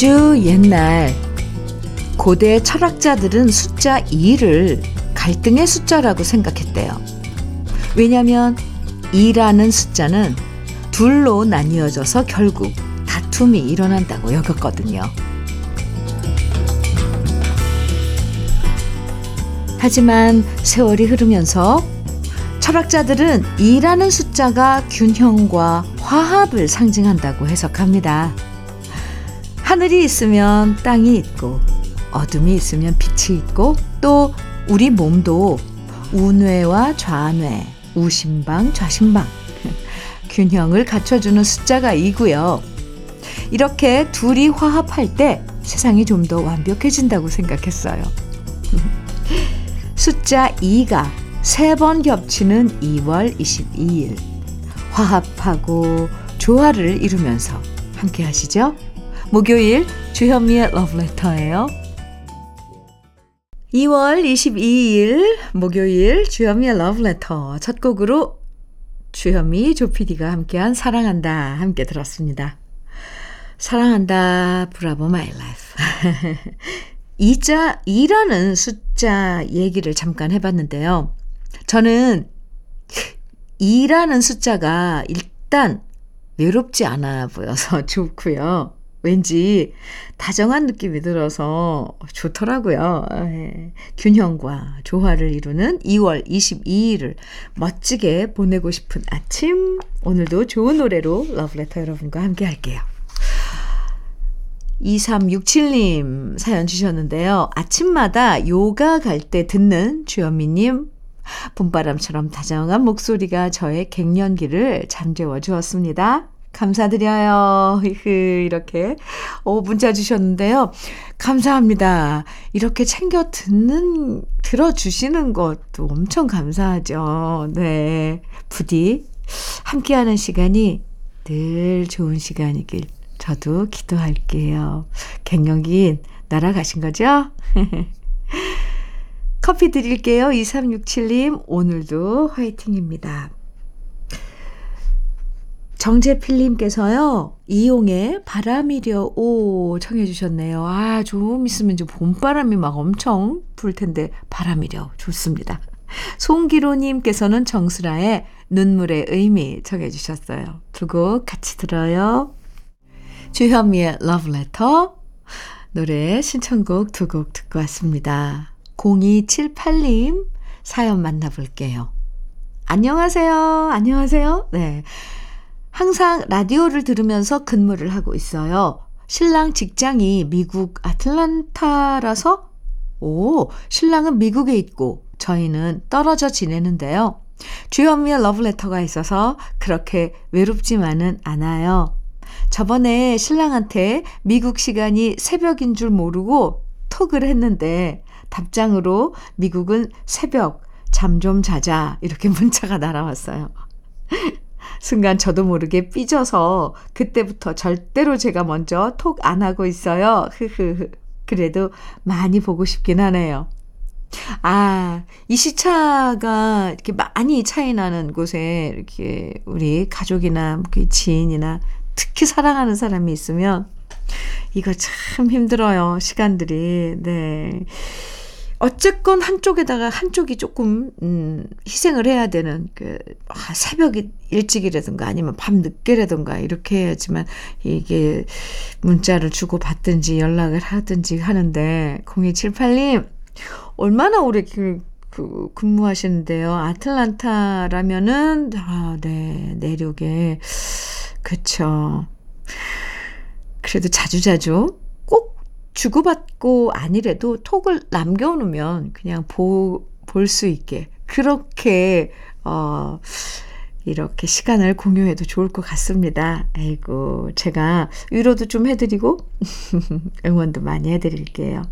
아주 옛날 고대 철학자들은 숫자 2를 갈등의 숫자라고 생각했대요. 왜냐하면 2라는 숫자는 둘로 나뉘어져서 결국 다툼이 일어난다고 여겼거든요. 하지만 세월이 흐르면서 철학자들은 2라는 숫자가 균형과 화합을 상징한다고 해석합니다. 하늘이 있으면 땅이 있고 어둠이 있으면 빛이 있고 또 우리 몸도 우뇌와 좌뇌, 우심방, 좌심방 균형을 갖춰주는 숫자가 이고요. 이렇게 둘이 화합할 때 세상이 좀 더 완벽해진다고 생각했어요. 숫자 2가 세 번 겹치는 2월 22일 화합하고 조화를 이루면서 함께 하시죠. 목요일 주현미의 러브레터예요. 2월 22일 목요일 주현미의 러브레터 첫 곡으로 주현미 조피디가 함께한 사랑한다 함께 들었습니다. 사랑한다 Bravo My Life 이자 2라는 숫자 얘기를 잠깐 해봤는데요. 저는 2라는 숫자가 일단 외롭지 않아 보여서 좋고요. 왠지 다정한 느낌이 들어서 좋더라고요. 네. 균형과 조화를 이루는 2월 22일을 멋지게 보내고 싶은 아침. 오늘도 좋은 노래로 러브레터 여러분과 함께 할게요. 2367님 사연 주셨는데요. 아침마다 요가 갈 때 듣는 주현미님 봄바람처럼 다정한 목소리가 저의 갱년기를 잠재워 주었습니다. 감사드려요. 이렇게 오 문자 주셨는데요. 감사합니다. 이렇게 챙겨 듣는 들어 주시는 것도 엄청 감사하죠. 네. 부디 함께하는 시간이 늘 좋은 시간이길 저도 기도할게요. 갱년기 날아가신 거죠? 커피 드릴게요. 2367님 오늘도 화이팅입니다. 정재필님께서요, 이용의 바람이려 오 청해 주셨네요. 아, 좀 있으면 이제 봄바람이 막 엄청 불 텐데, 바람이려 좋습니다. 송기로님께서는 정수라의 눈물의 의미 청해 주셨어요. 두 곡 같이 들어요. 주현미의 러브레터 노래 신청곡 두 곡 듣고 왔습니다. 0278님 사연 만나볼게요. 안녕하세요. 안녕하세요. 네. 항상 라디오를 들으면서 근무를 하고 있어요. 신랑 직장이 미국 아틀란타라서, 오, 신랑은 미국에 있고, 저희는 떨어져 지내는데요. 주현미의 러브레터가 있어서 그렇게 외롭지만은 않아요. 저번에 신랑한테 미국 시간이 새벽인 줄 모르고 톡을 했는데, 답장으로 미국은 새벽, 잠 좀 자자, 이렇게 문자가 날아왔어요. 순간 저도 모르게 삐져서 그때부터 절대로 제가 먼저 톡 안 하고 있어요. 흐흐. 그래도 많이 보고 싶긴 하네요. 아, 이 시차가 이렇게 많이 차이 나는 곳에 이렇게 우리 가족이나 지인이나 특히 사랑하는 사람이 있으면 이거 참 힘들어요. 시간들이. 네. 어쨌건 한쪽에다가 한쪽이 조금 음, 희생을 해야 되는 그 아, 새벽이 일찍이라든가 아니면 밤 늦게라든가 이렇게 해야지만 이게 문자를 주고 받든지 연락을 하든지 하는데 0278님 얼마나 오래 그, 그 근무하시는데요. 아틀란타라면은 아, 네. 내륙에 그쵸. 그래도 자주자주 꼭 주고받고 아니래도 톡을 남겨놓으면 그냥 볼수 있게 그렇게 어 이렇게 시간을 공유해도 좋을 것 같습니다. 아이고 제가 위로도 좀 해드리고 응원도 많이 해드릴게요.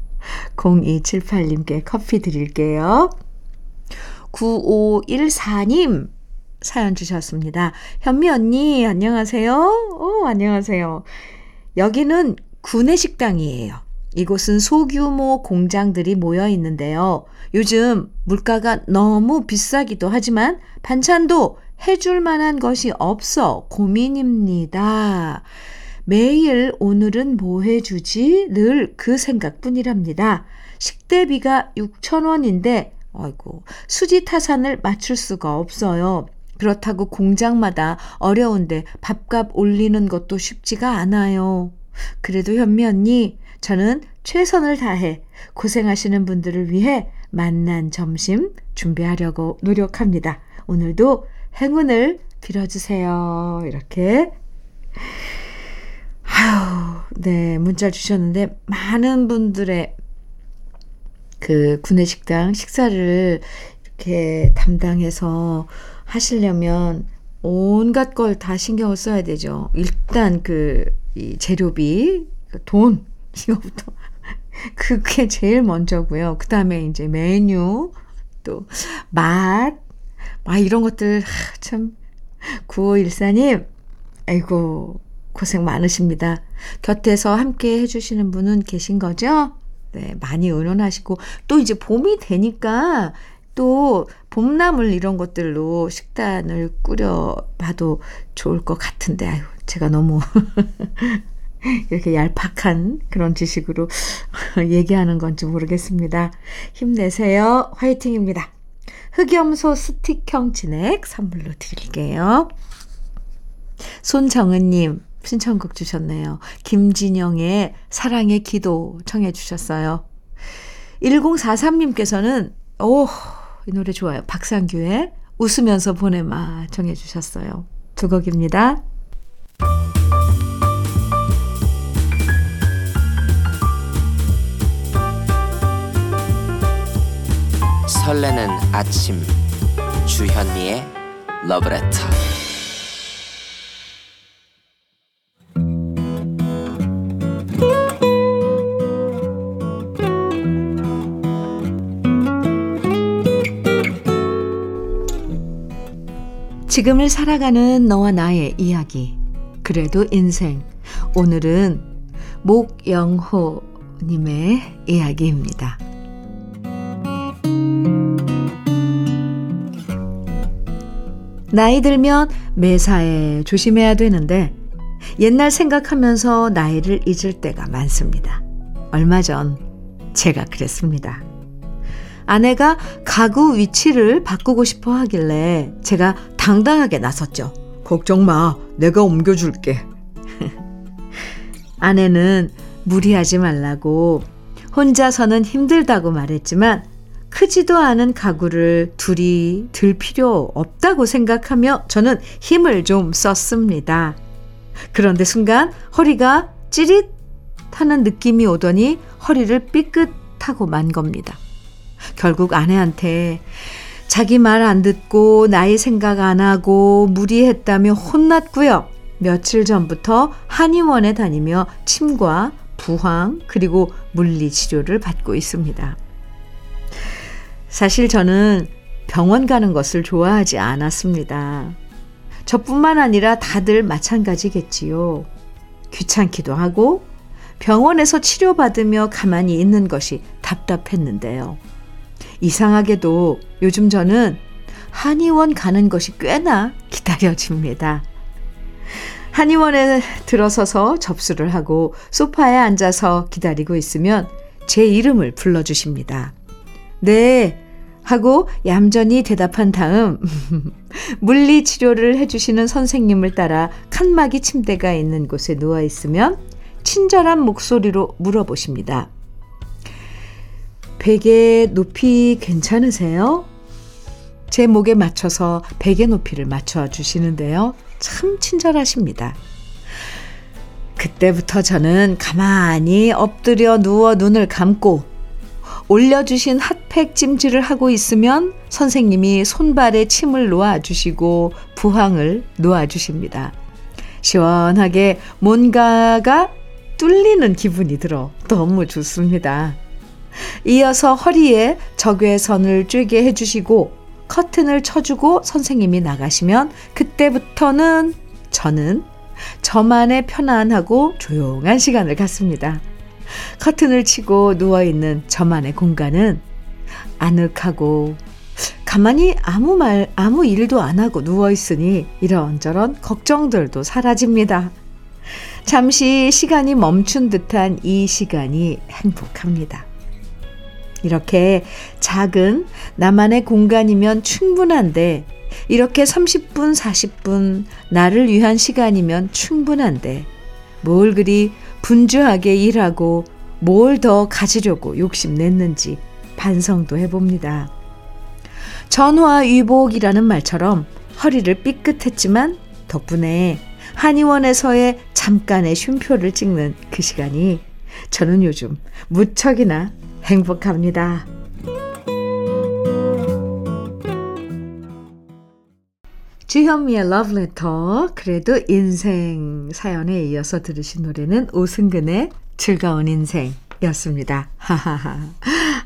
0278님께 커피 드릴게요. 9514님 사연 주셨습니다. 현미 언니 안녕하세요. 어 안녕하세요. 여기는 구내식당이에요. 이곳은 소규모 공장들이 모여 있는데요. 요즘 물가가 너무 비싸기도 하지만 반찬도 해줄 만한 것이 없어 고민입니다. 매일 오늘은 뭐 해주지? 늘 그 생각뿐이랍니다. 식대비가 6천원인데, 아이고, 수지 타산을 맞출 수가 없어요. 그렇다고 공장마다 어려운데 밥값 올리는 것도 쉽지가 않아요. 그래도 현미 언니, 저는 최선을 다해 고생하시는 분들을 위해 만난 점심 준비하려고 노력합니다. 오늘도 행운을 빌어주세요. 이렇게. 아유, 네, 문자 주셨는데, 많은 분들의 그 구내식당 식사를 이렇게 담당해서 하시려면 온갖 걸 다 신경을 써야 되죠. 일단 그, 이 재료비, 그 돈, 이거부터. 그게 제일 먼저고요. 그 다음에 이제 메뉴, 또 맛, 막 이런 것들, 참, 9514님, 아이고, 고생 많으십니다. 곁에서 함께 해주시는 분은 계신 거죠? 네, 많이 응원하시고, 또 이제 봄이 되니까, 또 봄나물 이런 것들로 식단을 꾸려봐도 좋을 것 같은데, 아유, 제가 너무 이렇게 얄팍한 그런 지식으로 얘기하는 건지 모르겠습니다. 힘내세요. 화이팅입니다. 흑염소 스틱형 진액 선물로 드릴게요. 손정은님 신청곡 주셨네요. 김진영의 사랑의 기도 청해 주셨어요. 1043님께서는 오, 이 노래 좋아요. 박상규의 웃으면서 보내마 청해 주셨어요. 두 곡입니다. 설레는 아침 주현미의 러브레터 지금을 살아가는 너와 나의 이야기. 그래도 인생. 오늘은 목영호님의 이야기입니다. 나이 들면 매사에 조심해야 되는데 옛날 생각하면서 나이를 잊을 때가 많습니다. 얼마 전 제가 그랬습니다. 아내가 가구 위치를 바꾸고 싶어 하길래 제가 당당하게 나섰죠. 걱정 마. 내가 옮겨줄게. 아내는 무리하지 말라고 혼자서는 힘들다고 말했지만 크지도 않은 가구를 둘이 들 필요 없다고 생각하며 저는 힘을 좀 썼습니다. 그런데 순간 허리가 찌릿 하는 느낌이 오더니 허리를 삐끗하고 만 겁니다. 결국 아내한테 자기 말 안 듣고 나이 생각 안 하고 무리했다며 혼났고요. 며칠 전부터 한의원에 다니며 침과 부항 그리고 물리 치료를 받고 있습니다. 사실 저는 병원 가는 것을 좋아하지 않았습니다. 저뿐만 아니라 다들 마찬가지겠지요. 귀찮기도 하고 병원에서 치료받으며 가만히 있는 것이 답답했는데요. 이상하게도 요즘 저는 한의원 가는 것이 꽤나 기다려집니다. 한의원에 들어서서 접수를 하고 소파에 앉아서 기다리고 있으면 제 이름을 불러주십니다. 네. 하고 얌전히 대답한 다음 물리 치료를 해주시는 선생님을 따라 칸막이 침대가 있는 곳에 누워 있으면 친절한 목소리로 물어보십니다. 베개 높이 괜찮으세요? 제 목에 맞춰서 베개 높이를 맞춰 주시는데요. 참 친절하십니다. 그때부터 저는 가만히 엎드려 누워 눈을 감고 올려주신 핫팩 찜질을 하고 있으면 선생님이 손발에 침을 놓아주시고 부항을 놓아주십니다. 시원하게 뭔가가 뚫리는 기분이 들어 너무 좋습니다. 이어서 허리에 적외선을 쬐게 해주시고 커튼을 쳐주고 선생님이 나가시면 그때부터는 저는 저만의 편안하고 조용한 시간을 갖습니다. 커튼을 치고 누워있는 저만의 공간은 아늑하고 가만히 아무 말, 아무 일도 안 하고 누워있으니 이런저런 걱정들도 사라집니다. 잠시 시간이 멈춘 듯한 이 시간이 행복합니다. 이렇게 작은 나만의 공간이면 충분한데, 이렇게 30분, 40분 나를 위한 시간이면 충분한데, 뭘 그리 분주하게 일하고 뭘 더 가지려고 욕심냈는지 반성도 해봅니다. 전화위복이라는 말처럼 허리를 삐끗했지만 덕분에 한의원에서의 잠깐의 쉼표를 찍는 그 시간이 저는 요즘 무척이나 행복합니다. 주현미의 러브레터 그래도 인생 사연에 이어서 들으신 노래는 오승근의 즐거운 인생이었습니다. 하하하.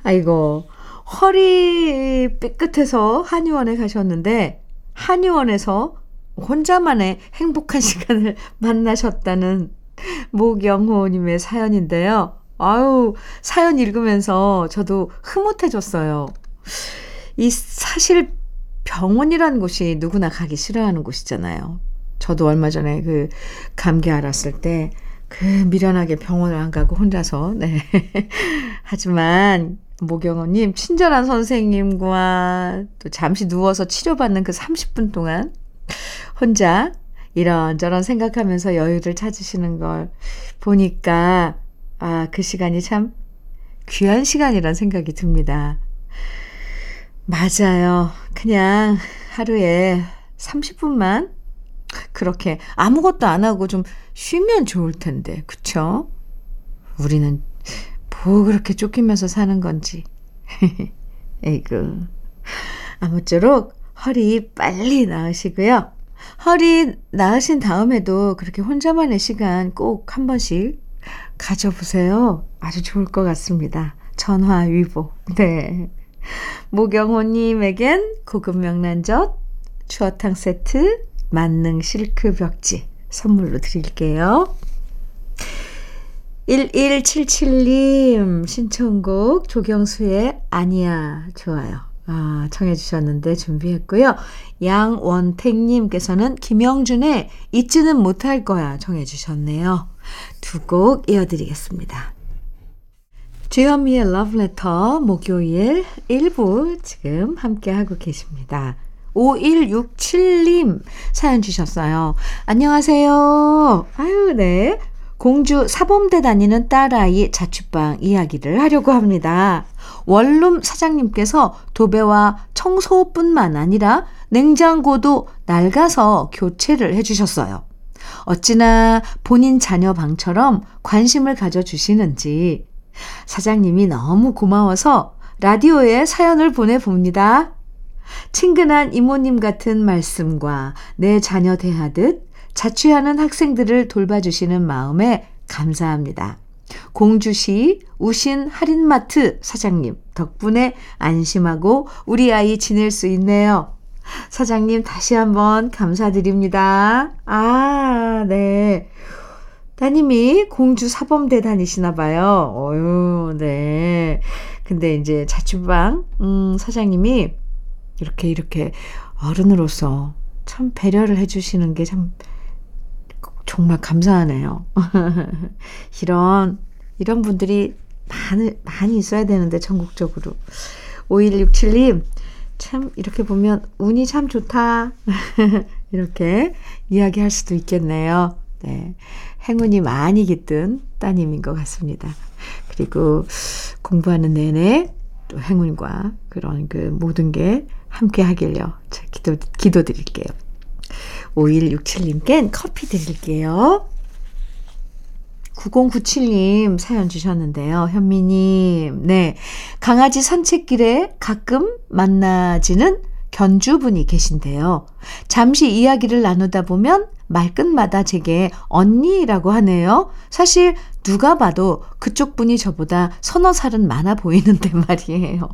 아이고 허리 삐끗해서 한의원에 가셨는데 한의원에서 혼자만의 행복한 시간을 만나셨다는 모경호님의 사연인데요. 아유, 사연 읽으면서 저도 흐뭇해졌어요. 이 사실 병원이라는 곳이 누구나 가기 싫어하는 곳이잖아요. 저도 얼마 전에 그 감기 알았을 때 그 미련하게 병원을 안 가고 혼자서, 네. 하지만 모경호님, 친절한 선생님과 또 잠시 누워서 치료받는 그 30분 동안 혼자 이런저런 생각하면서 여유를 찾으시는 걸 보니까, 아, 그 시간이 참 귀한 시간이란 생각이 듭니다. 맞아요. 그냥 하루에 30분만 그렇게 아무것도 안 하고 좀 쉬면 좋을 텐데, 그쵸? 우리는 뭐 그렇게 쫓기면서 사는 건지. 에이그. 아무쪼록 허리 빨리 나으시고요. 허리 나으신 다음에도 그렇게 혼자만의 시간 꼭 한 번씩 가져보세요. 아주 좋을 것 같습니다. 전화 위보. 네. 모경호님에겐 고급 명란젓, 추어탕 세트, 만능 실크 벽지 선물로 드릴게요. 1177님 신청곡 조경수의 아니야 좋아요. 아, 청해 주셨는데 준비했고요. 양원택님께서는 김영준의 잊지는 못할 거야 청해 주셨네요. 두 곡 이어드리겠습니다. 주현미의 러브레터 목요일 1부 지금 함께하고 계십니다. 5167님 사연 주셨어요. 안녕하세요. 아유, 네. 공주 사범대 다니는 딸아이 자취방 이야기를 하려고 합니다. 원룸 사장님께서 도배와 청소뿐만 아니라 냉장고도 낡아서 교체를 해주셨어요. 어찌나 본인 자녀 방처럼 관심을 가져주시는지 사장님이 너무 고마워서 라디오에 사연을 보내봅니다. 친근한 이모님 같은 말씀과 내 자녀 대하듯 자취하는 학생들을 돌봐주시는 마음에 감사합니다. 공주시 우신 할인마트 사장님 덕분에 안심하고 우리 아이 지낼 수 있네요. 사장님 다시 한번 감사드립니다. 아, 네. 따님이 공주 사범대 다니시나 봐요. 어유, 네. 근데 이제 자취방 음, 사장님이 이렇게 이렇게 어른으로서 참 배려를 해 주시는 게 참 정말 감사하네요. 이런, 이런 분들이 많이, 많이 있어야 되는데, 전국적으로. 5167님, 참, 이렇게 보면, 운이 참 좋다. 이렇게 이야기할 수도 있겠네요. 네. 행운이 많이 깃든 따님인 것 같습니다. 그리고 공부하는 내내 또 행운과 그런 그 모든 게 함께 하길요. 기도, 기도 드릴게요. 5167님껜 커피 드릴게요. 9097님 사연 주셨는데요. 현미님, 네. 강아지 산책길에 가끔 만나지는 견주분이 계신데요. 잠시 이야기를 나누다 보면 말끝마다 제게 언니라고 하네요. 사실 누가 봐도 그쪽 분이 저보다 서너 살은 많아 보이는데 말이에요.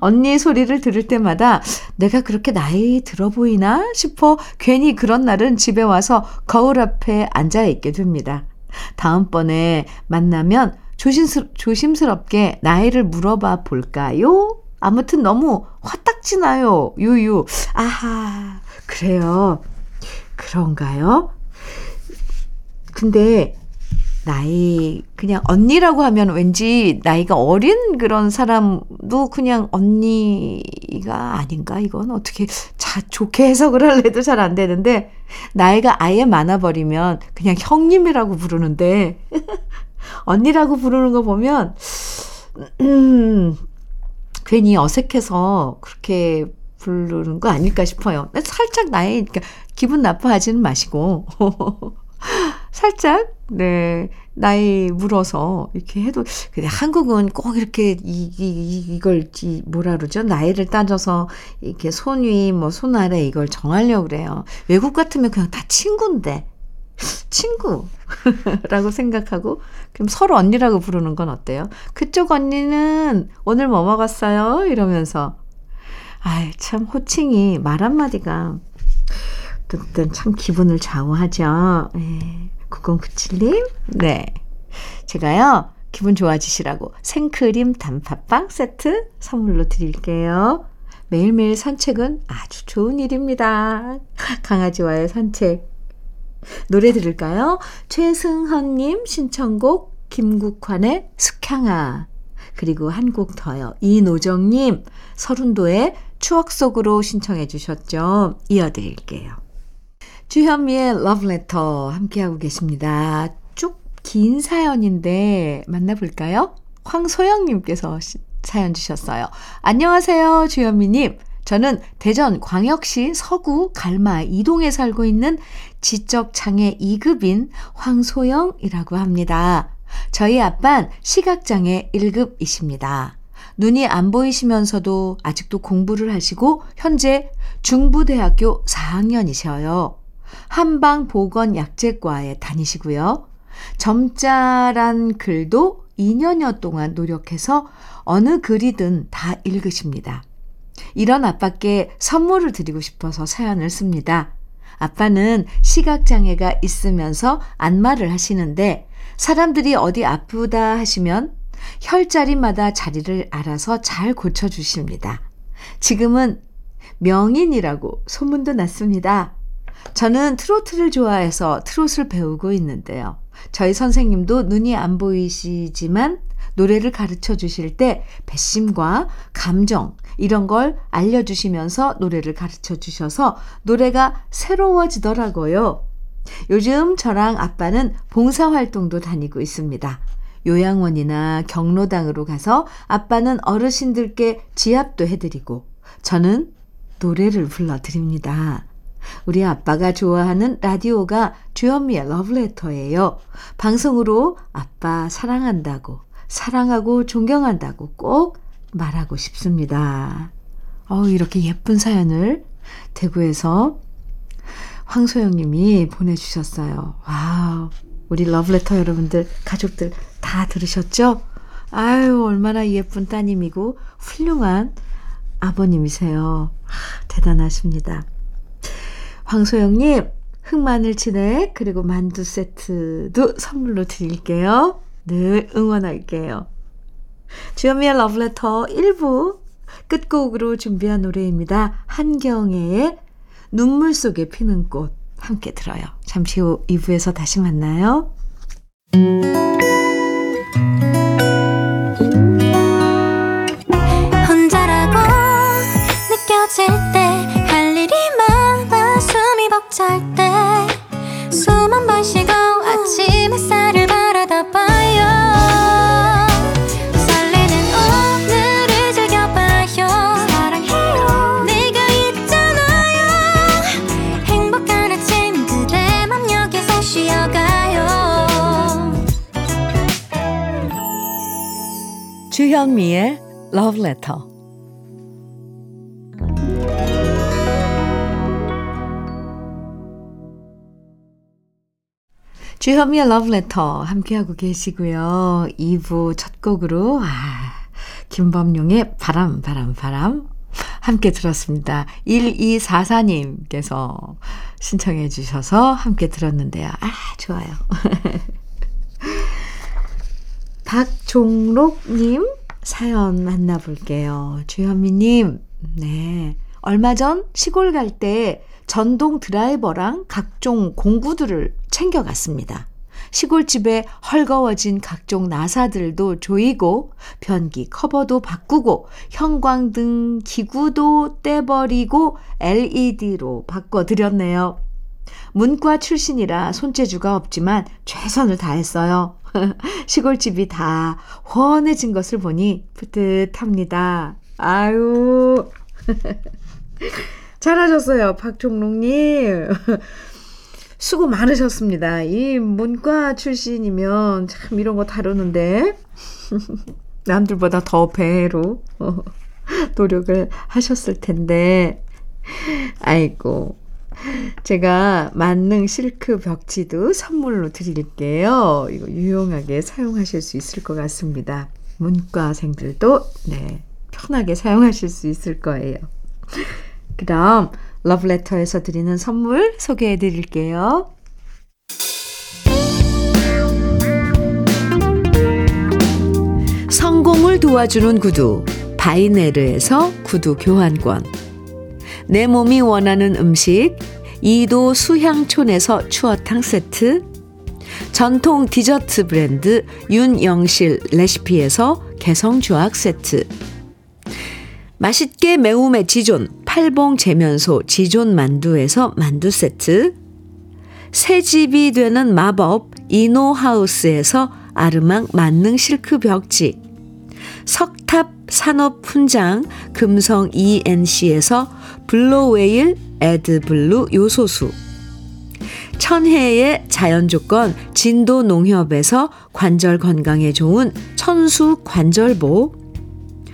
언니 소리를 들을 때마다 내가 그렇게 나이 들어 보이나 싶어 괜히 그런 날은 집에 와서 거울 앞에 앉아 있게 됩니다. 다음번에 만나면 조심스, 조심스럽게 나이를 물어봐 볼까요? 아무튼 너무 화딱지나요. 유유. 아하, 그래요. 그런가요? 근데 나이 그냥 언니라고 하면 왠지 나이가 어린 그런 사람도 그냥 언니가 아닌가 이건 어떻게 자 좋게 해석을 할래도 잘 안 되는데 나이가 아예 많아 버리면 그냥 형님이라고 부르는데 언니라고 부르는 거 보면 음, 괜히 어색해서 그렇게 부르는 거 아닐까 싶어요. 살짝 나이 그러니까 기분 나빠하지는 마시고 살짝 네 나이 물어서 이렇게 해도 근데 한국은 꼭 이렇게 이, 이 이걸 이 뭐라 그러죠? 나이를 따져서 이렇게 손 위 뭐 손 아래 이걸 정하려고 그래요. 외국 같으면 그냥 다 친구인데 친구라고 생각하고 그럼 서로 언니라고 부르는 건 어때요? 그쪽 언니는 오늘 뭐 먹었어요? 이러면서. 아이 참 호칭이 말 한마디가 어떤 참 기분을 좌우하죠. 네. 9097님, 네. 제가요, 기분 좋아지시라고 생크림 단팥빵 세트 선물로 드릴게요. 매일매일 산책은 아주 좋은 일입니다. 강아지와의 산책. 노래 들을까요? 최승헌님 신청곡 김국환의 숙향아. 그리고 한 곡 더요. 이노정님 서른도의 추억 속으로 신청해 주셨죠. 이어드릴게요. 주현미의 러브레터 함께하고 계십니다. 쭉 긴 사연인데 만나볼까요? 황소영님께서 사연 주셨어요. 안녕하세요, 주현미님. 저는 대전 광역시 서구 갈마 이동에 살고 있는 지적장애 2급인 황소영이라고 합니다. 저희 아빤 시각장애 1급이십니다. 눈이 안 보이시면서도 아직도 공부를 하시고 현재 중부대학교 4학년이셔요. 한방보건약제과에 다니시고요. 점자란 글도 2년여 동안 노력해서 어느 글이든 다 읽으십니다. 이런 아빠께 선물을 드리고 싶어서 사연을 씁니다. 아빠는 시각장애가 있으면서 안마를 하시는데 사람들이 어디 아프다 하시면 혈자리마다 자리를 알아서 잘 고쳐주십니다. 지금은 명인이라고 소문도 났습니다. 저는 트로트를 좋아해서 트롯을 배우고 있는데요. 저희 선생님도 눈이 안 보이시지만 노래를 가르쳐 주실 때 배심과 감정 이런 걸 알려주시면서 노래를 가르쳐 주셔서 노래가 새로워지더라고요. 요즘 저랑 아빠는 봉사활동도 다니고 있습니다. 요양원이나 경로당으로 가서 아빠는 어르신들께 지압도 해드리고 저는 노래를 불러드립니다. 우리 아빠가 좋아하는 라디오가 주현미의 러브레터예요. 방송으로 아빠 사랑한다고, 사랑하고 존경한다고 꼭 말하고 싶습니다. 어 이렇게 예쁜 사연을 대구에서 황소영 님이 보내주셨어요. 와우. 우리 러브레터 여러분들, 가족들 다 들으셨죠? 아유, 얼마나 예쁜 따님이고 훌륭한 아버님이세요. 아, 대단하십니다. 황소영님, 흑마늘 진액, 그리고 만두 세트도 선물로 드릴게요. 늘 응원할게요. 주현미의 러브레터 1부 끝곡으로 준비한 노래입니다. 한경애의 눈물 속에 피는 꽃 함께 들어요. 잠시 후 2부에서 다시 만나요. 혼자라고 느껴질 때 벅찰 때숨 한 번 쉬고 주현미의 Love Letter. 주현미의 Letter 함께하고 계시고요. 2부 첫 곡으로 아, 김범용의 바람 바람 바람 함께 들었습니다. 1244님께서 신청해 주셔서 함께 들었는데요. 아, 좋아요. 박종록님 사연 만나볼게요. 주현미님, 네. 얼마 전 시골 갈 때 전동 드라이버랑 각종 공구들을 챙겨갔습니다. 시골집에 헐거워진 각종 나사들도 조이고 변기 커버도 바꾸고 형광등 기구도 떼버리고 LED로 바꿔드렸네요. 문과 출신이라 손재주가 없지만 최선을 다했어요. 시골집이 다 훤해진 것을 보니 뿌듯합니다. 아유. 잘하셨어요, 박종록님. 수고 많으셨습니다. 이 문과 출신이면 참 이런 거 다루는데, 남들보다 더 배로 노력을 하셨을 텐데, 아이고. 제가 만능 실크 벽지도 선물로 드릴게요. 이거 유용하게 사용하실 수 있을 것 같습니다. 문과생들도, 네, 편하게 사용하실 수 있을 거예요. 그럼 러브레터에서 드리는 선물 소개해 드릴게요. 성공을 도와주는 구두 바이네르에서 구두 교환권. 내 몸이 원하는 음식 이도 수향촌에서 추어탕 세트. 전통 디저트 브랜드 윤영실 레시피에서 개성조악 세트. 맛있게 매움의 지존 팔봉 재면소 지존 만두에서 만두 세트. 새 집이 되는 마법 이노하우스에서 아르망 만능 실크 벽지. 석탑 산업 훈장 금성 ENC에서 블로웨일 에드블루 요소수. 천혜의 자연조건 진도 농협에서 관절 건강에 좋은 천수 관절보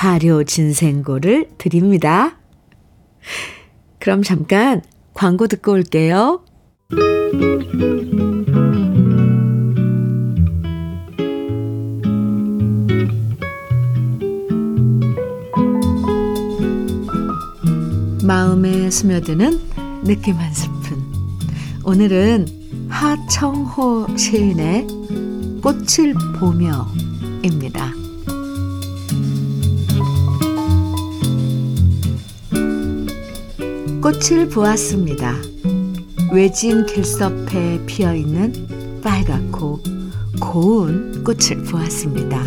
발효 진생고를 드립니다. 그럼 잠깐 광고 듣고 올게요. 마음에 스며드는 느낌 한 스푼. 오늘은 하청호 시인의 꽃을 보며입니다. 꽃을 보았습니다. 외진 길섭에 피어 있는 빨갛고 고운 꽃을 보았습니다.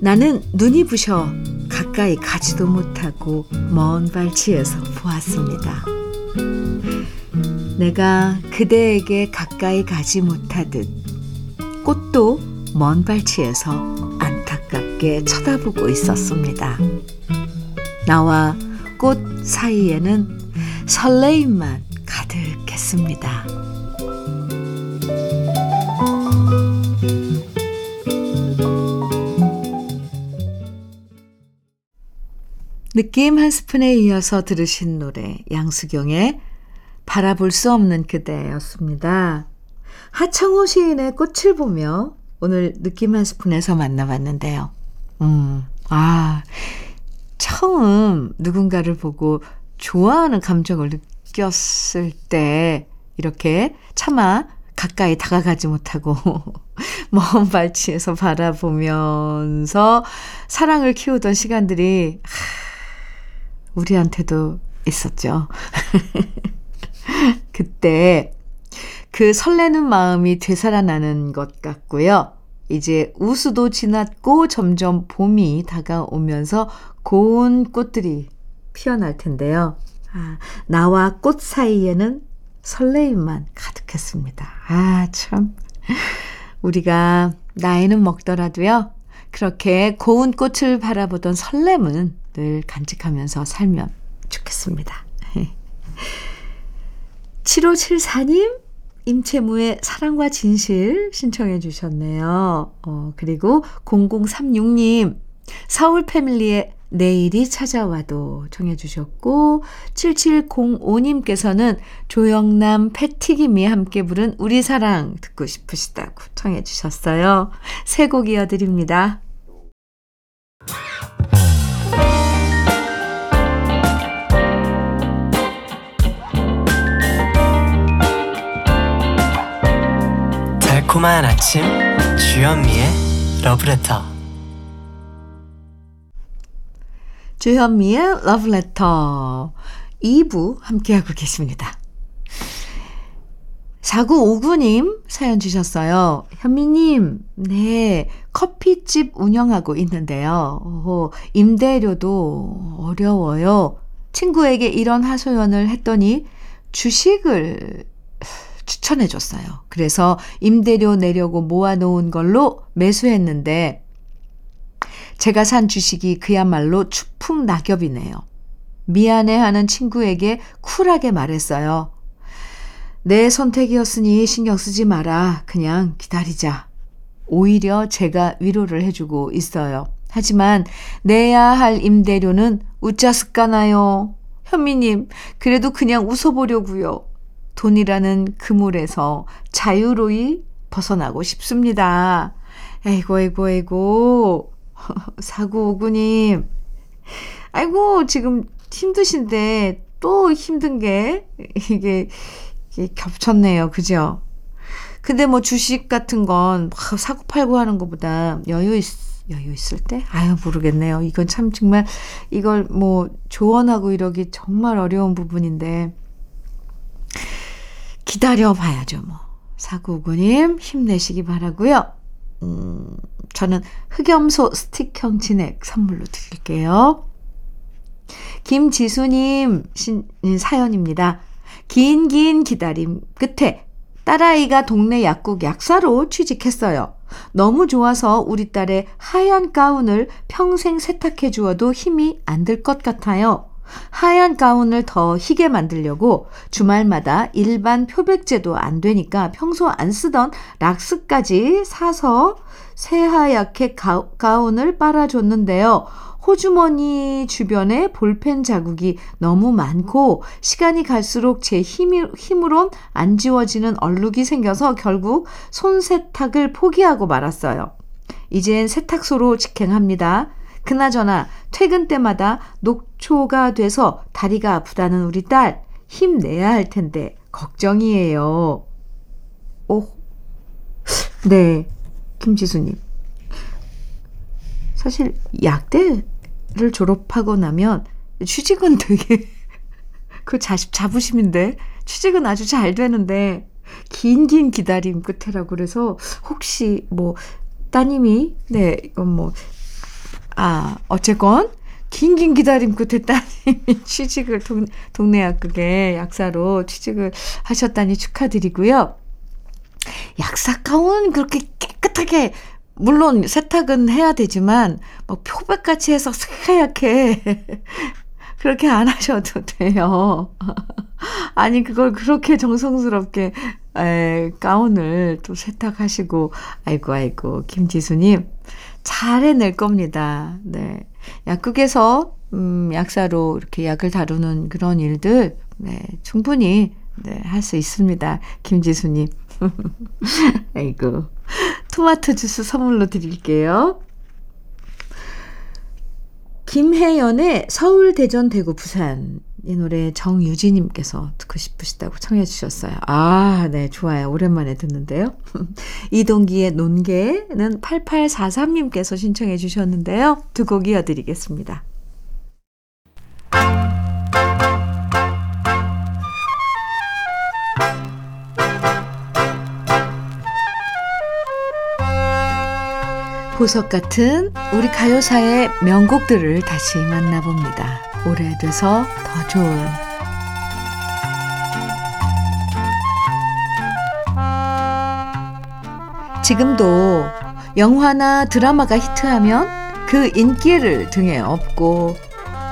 나는 눈이 부셔 가까이 가지도 못하고 먼 발치에서 보았습니다. 내가 그대에게 가까이 가지 못하듯 꽃도 먼 발치에서 안타깝게 쳐다보고 있었습니다. 나와 꽃 사이에는 설레임만 가득했습니다. 느낌 한 스푼에 이어서 들으신 노래 양수경의 바라볼 수 없는 그대였습니다. 하청호 시인의 꽃을 보며 오늘 느낌 한 스푼에서 만나봤는데요. 음, 아, 처음 누군가를 보고 좋아하는 감정을 느꼈을 때 이렇게 차마 가까이 다가가지 못하고 먼 발치에서 바라보면서 사랑을 키우던 시간들이 우리한테도 있었죠. 그때 그 설레는 마음이 되살아나는 것 같고요. 이제 우수도 지났고 점점 봄이 다가오면서 고운 꽃들이 피어날 텐데요. 아, 나와 꽃 사이에는 설레임만 가득했습니다. 아, 참. 우리가 나이는 먹더라도요. 그렇게 고운 꽃을 바라보던 설렘은 늘 간직하면서 살면 좋겠습니다. 7574님, 임채무의 사랑과 진실 신청해 주셨네요. 어, 그리고 0036님, 서울 패밀리의 내일이 찾아와도 청해 주셨고 7705님께서는 조영남 패티김이 함께 부른 우리 사랑 듣고 싶으시다고 청해 주셨어요. 새곡 이어드립니다. 달콤한 아침 주현미의 러브레터 주현미의 러브레터 2부 함께하고 계십니다. 4959님 사연 주셨어요. 현미님, 네, 커피집 운영하고 있는데요. 오, 임대료도 어려워요. 친구에게 이런 하소연을 했더니 주식을 추천해 줬어요. 그래서 임대료 내려고 모아놓은 걸로 매수했는데 제가 산 주식이 그야말로 추풍 낙엽이네요. 미안해하는 친구에게 쿨하게 말했어요. 내 선택이었으니 신경 쓰지 마라. 그냥 기다리자. 오히려 제가 위로를 해주고 있어요. 하지만 내야 할 임대료는 웃자스까나요? 현미님, 그래도 그냥 웃어보려고요. 돈이라는 그물에서 자유로이 벗어나고 싶습니다. 에이고, 에이고, 에이고. 사구오구님. 아이고, 지금 힘드신데 또 힘든 게 이게, 이게 겹쳤네요. 그죠? 근데 뭐 주식 같은 건 사고 팔고 하는 것보다 여유 있, 여유 있을 때? 아유, 모르겠네요. 이건 참 정말 이걸 뭐 조언하고 이러기 정말 어려운 부분인데 기다려 봐야죠, 뭐. 사구오구님 힘내시기 바라고요. 음, 저는 흑염소 스틱형 진액 선물로 드릴게요. 김지수님 신, 사연입니다. 긴, 긴 기다림 끝에 딸아이가 동네 약국 약사로 취직했어요. 너무 좋아서 우리 딸의 하얀 가운을 평생 세탁해 주어도 힘이 안 들 것 같아요. 하얀 가운을 더 희게 만들려고 주말마다 일반 표백제도 안 되니까 평소 안 쓰던 락스까지 사서 새하얗게 가, 가운을 빨아줬는데요. 호주머니 주변에 볼펜 자국이 너무 많고 시간이 갈수록 제 힘으론 안 지워지는 얼룩이 생겨서 결국 손 세탁을 포기하고 말았어요. 이젠 세탁소로 직행합니다. 그나저나 퇴근 때마다 녹초가 돼서 다리가 아프다는 우리 딸 힘내야 할 텐데 걱정이에요. 오, 네, 김지수님. 사실 약대를 졸업하고 나면 취직은 되게 그 자식 자부심인데 취직은 아주 잘 되는데 긴긴 기다림 끝에라고 그래서 혹시 뭐 따님이 네 이건 뭐 아, 어쨌건, 긴긴 기다림 끝에 따님이 취직을 동, 동네 약국에 약사로 취직을 하셨다니 축하드리고요. 약사 가운 그렇게 깨끗하게, 물론 세탁은 해야 되지만, 뭐 표백같이 해서 하얗게, 그렇게 안 하셔도 돼요. 아니, 그걸 그렇게 정성스럽게, 에, 가운을 또 세탁하시고, 아이고, 아이고, 김지수님. 잘 해낼 겁니다. 네. 약국에서, 음, 약사로 이렇게 약을 다루는 그런 일들, 네, 충분히, 네, 할 수 있습니다. 김지수님. 아이고. 토마토 주스 선물로 드릴게요. 김혜연의 서울, 대전, 대구, 부산. 이 노래 정유진님께서 듣고 싶으시다고 청해 주셨어요. 아, 네, 좋아요. 오랜만에 듣는데요. 이동기의 논개는 8843님께서 신청해 주셨는데요. 두 곡 이어드리겠습니다. 보석 같은 우리 가요사의 명곡들을 다시 만나봅니다. 오래돼서 더 좋은 지금도 영화나 드라마가 히트하면 그 인기를 등에 업고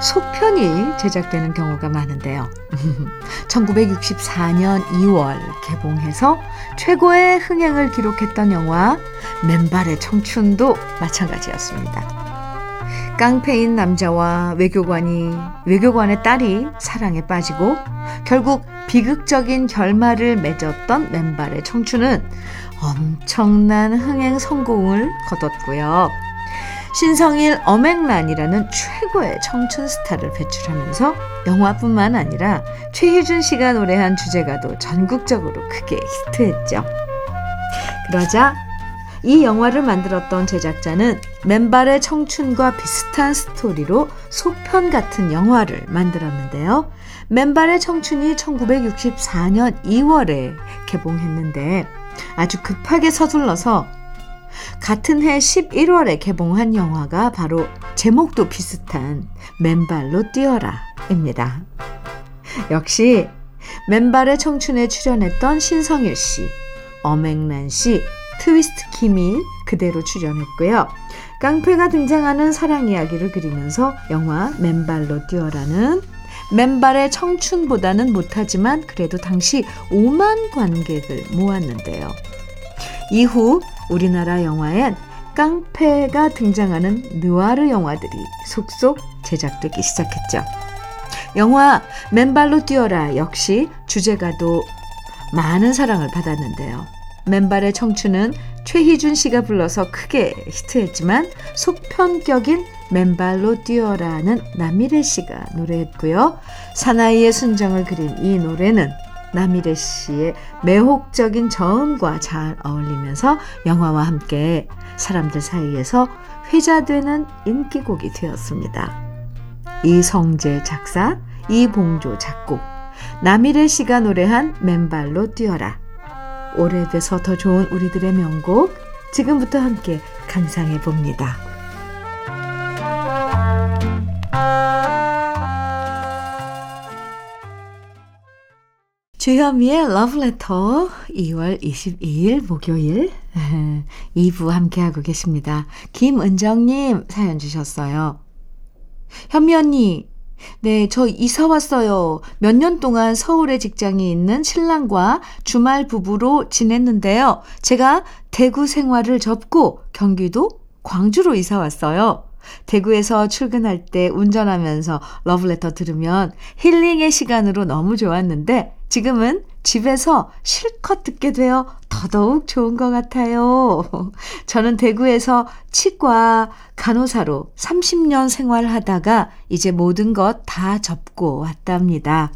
속편이 제작되는 경우가 많은데요. 1964년 2월 개봉해서 최고의 흥행을 기록했던 영화 맨발의 청춘도 마찬가지였습니다. 깡패인 남자와 외교관이 외교관의 딸이 사랑에 빠지고 결국 비극적인 결말을 맺었던 맨발의 청춘은 엄청난 흥행 성공을 거뒀고요. 신성일 어맹란이라는 최고의 청춘 스타를 배출하면서 영화뿐만 아니라 최희준 씨가 노래한 주제가도 전국적으로 크게 히트했죠. 그러자 이 영화를 만들었던 제작자는 맨발의 청춘과 비슷한 스토리로 속편 같은 영화를 만들었는데요. 맨발의 청춘이 1964년 2월에 개봉했는데 아주 급하게 서둘러서 같은 해 11월에 개봉한 영화가 바로 제목도 비슷한 맨발로 뛰어라 입니다. 역시 맨발의 청춘에 출연했던 신성일 씨, 어맹란 씨, 트위스트 김이 그대로 출연했고요. 깡패가 등장하는 사랑 이야기를 그리면서 영화 맨발로 뛰어라는 맨발의 청춘보다는 못하지만 그래도 당시 5만 관객을 모았는데요. 이후 우리나라 영화엔 깡패가 등장하는 느와르 영화들이 속속 제작되기 시작했죠. 영화 맨발로 뛰어라 역시 주제가도 많은 사랑을 받았는데요. 맨발의 청춘은 최희준 씨가 불러서 크게 히트했지만 속편격인 맨발로 뛰어라는 남미래 씨가 노래했고요. 사나이의 순정을 그린 이 노래는 남미래 씨의 매혹적인 저음과 잘 어울리면서 영화와 함께 사람들 사이에서 회자되는 인기곡이 되었습니다. 이성재 작사, 이봉조 작곡, 남미래 씨가 노래한 맨발로 뛰어라. 오래돼서 더 좋은 우리들의 명곡 지금부터 함께 감상해 봅니다. 주현미의 러브레터 2월 22일 목요일 2부 함께하고 계십니다. 김은정님 사연 주셨어요. 현미 언니, 네, 저 이사 왔어요. 몇 년 동안 서울에 직장이 있는 신랑과 주말 부부로 지냈는데요. 제가 대구 생활을 접고 경기도 광주로 이사 왔어요. 대구에서 출근할 때 운전하면서 러브레터 들으면 힐링의 시간으로 너무 좋았는데 지금은 집에서 실컷 듣게 되어 더더욱 좋은 것 같아요. 저는 대구에서 치과 간호사로 30년 생활하다가 이제 모든 것 다 접고 왔답니다.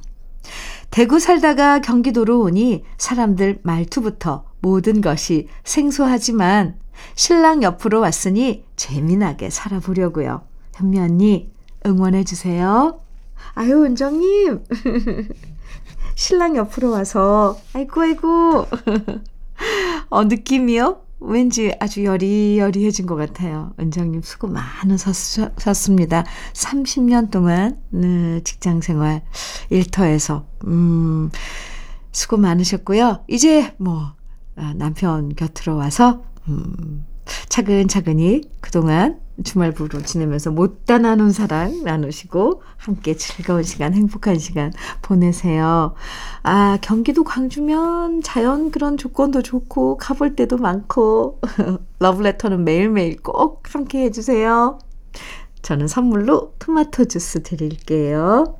대구 살다가 경기도로 오니 사람들 말투부터 모든 것이 생소하지만 신랑 옆으로 왔으니 재미나게 살아보려고요. 현미 언니 응원해 주세요. 아유 은정님 신랑 옆으로 와서 아이고 아이고 어 느낌이요? 왠지 아주 여리여리해진 것 같아요. 은정님 수고 많으셨습니다. 30년 동안 네, 직장 생활 일터에서 음 수고 많으셨고요. 이제 뭐 아, 남편 곁으로 와서 음, 차근차근히 그동안 주말부로 지내면서 못다 나눈 사랑 나누시고 함께 즐거운 시간, 행복한 시간 보내세요. 아, 경기도 광주면 자연 그런 조건도 좋고 가볼 때도 많고 러브레터는 매일매일 꼭 함께 해주세요. 저는 선물로 토마토 주스 드릴게요.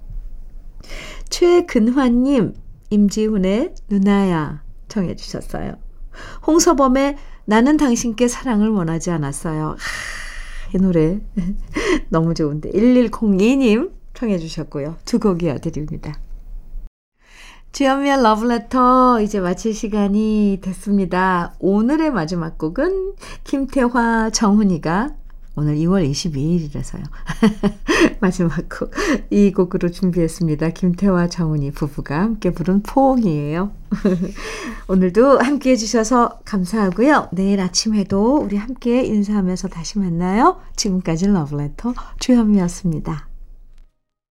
최근화님, 임지훈의 누나야 청해 주셨어요. 홍서범의 나는 당신께 사랑을 원하지 않았어요. 하, 이 노래 너무 좋은데 1102님 청해 주셨고요. 두 곡 이어드립니다. 주현미의 러브레터 이제 마칠 시간이 됐습니다. 오늘의 마지막 곡은 김태화 정훈이가 오늘 2월 22일이라서요. 마지막 곡. 이 곡으로 준비했습니다. 김태화 정훈이 부부가 함께 부른 포옹이에요. 오늘도 함께 해주셔서 감사하고요. 내일 아침에도 우리 함께 인사하면서 다시 만나요. 지금까지 러브레터 주현미였습니다.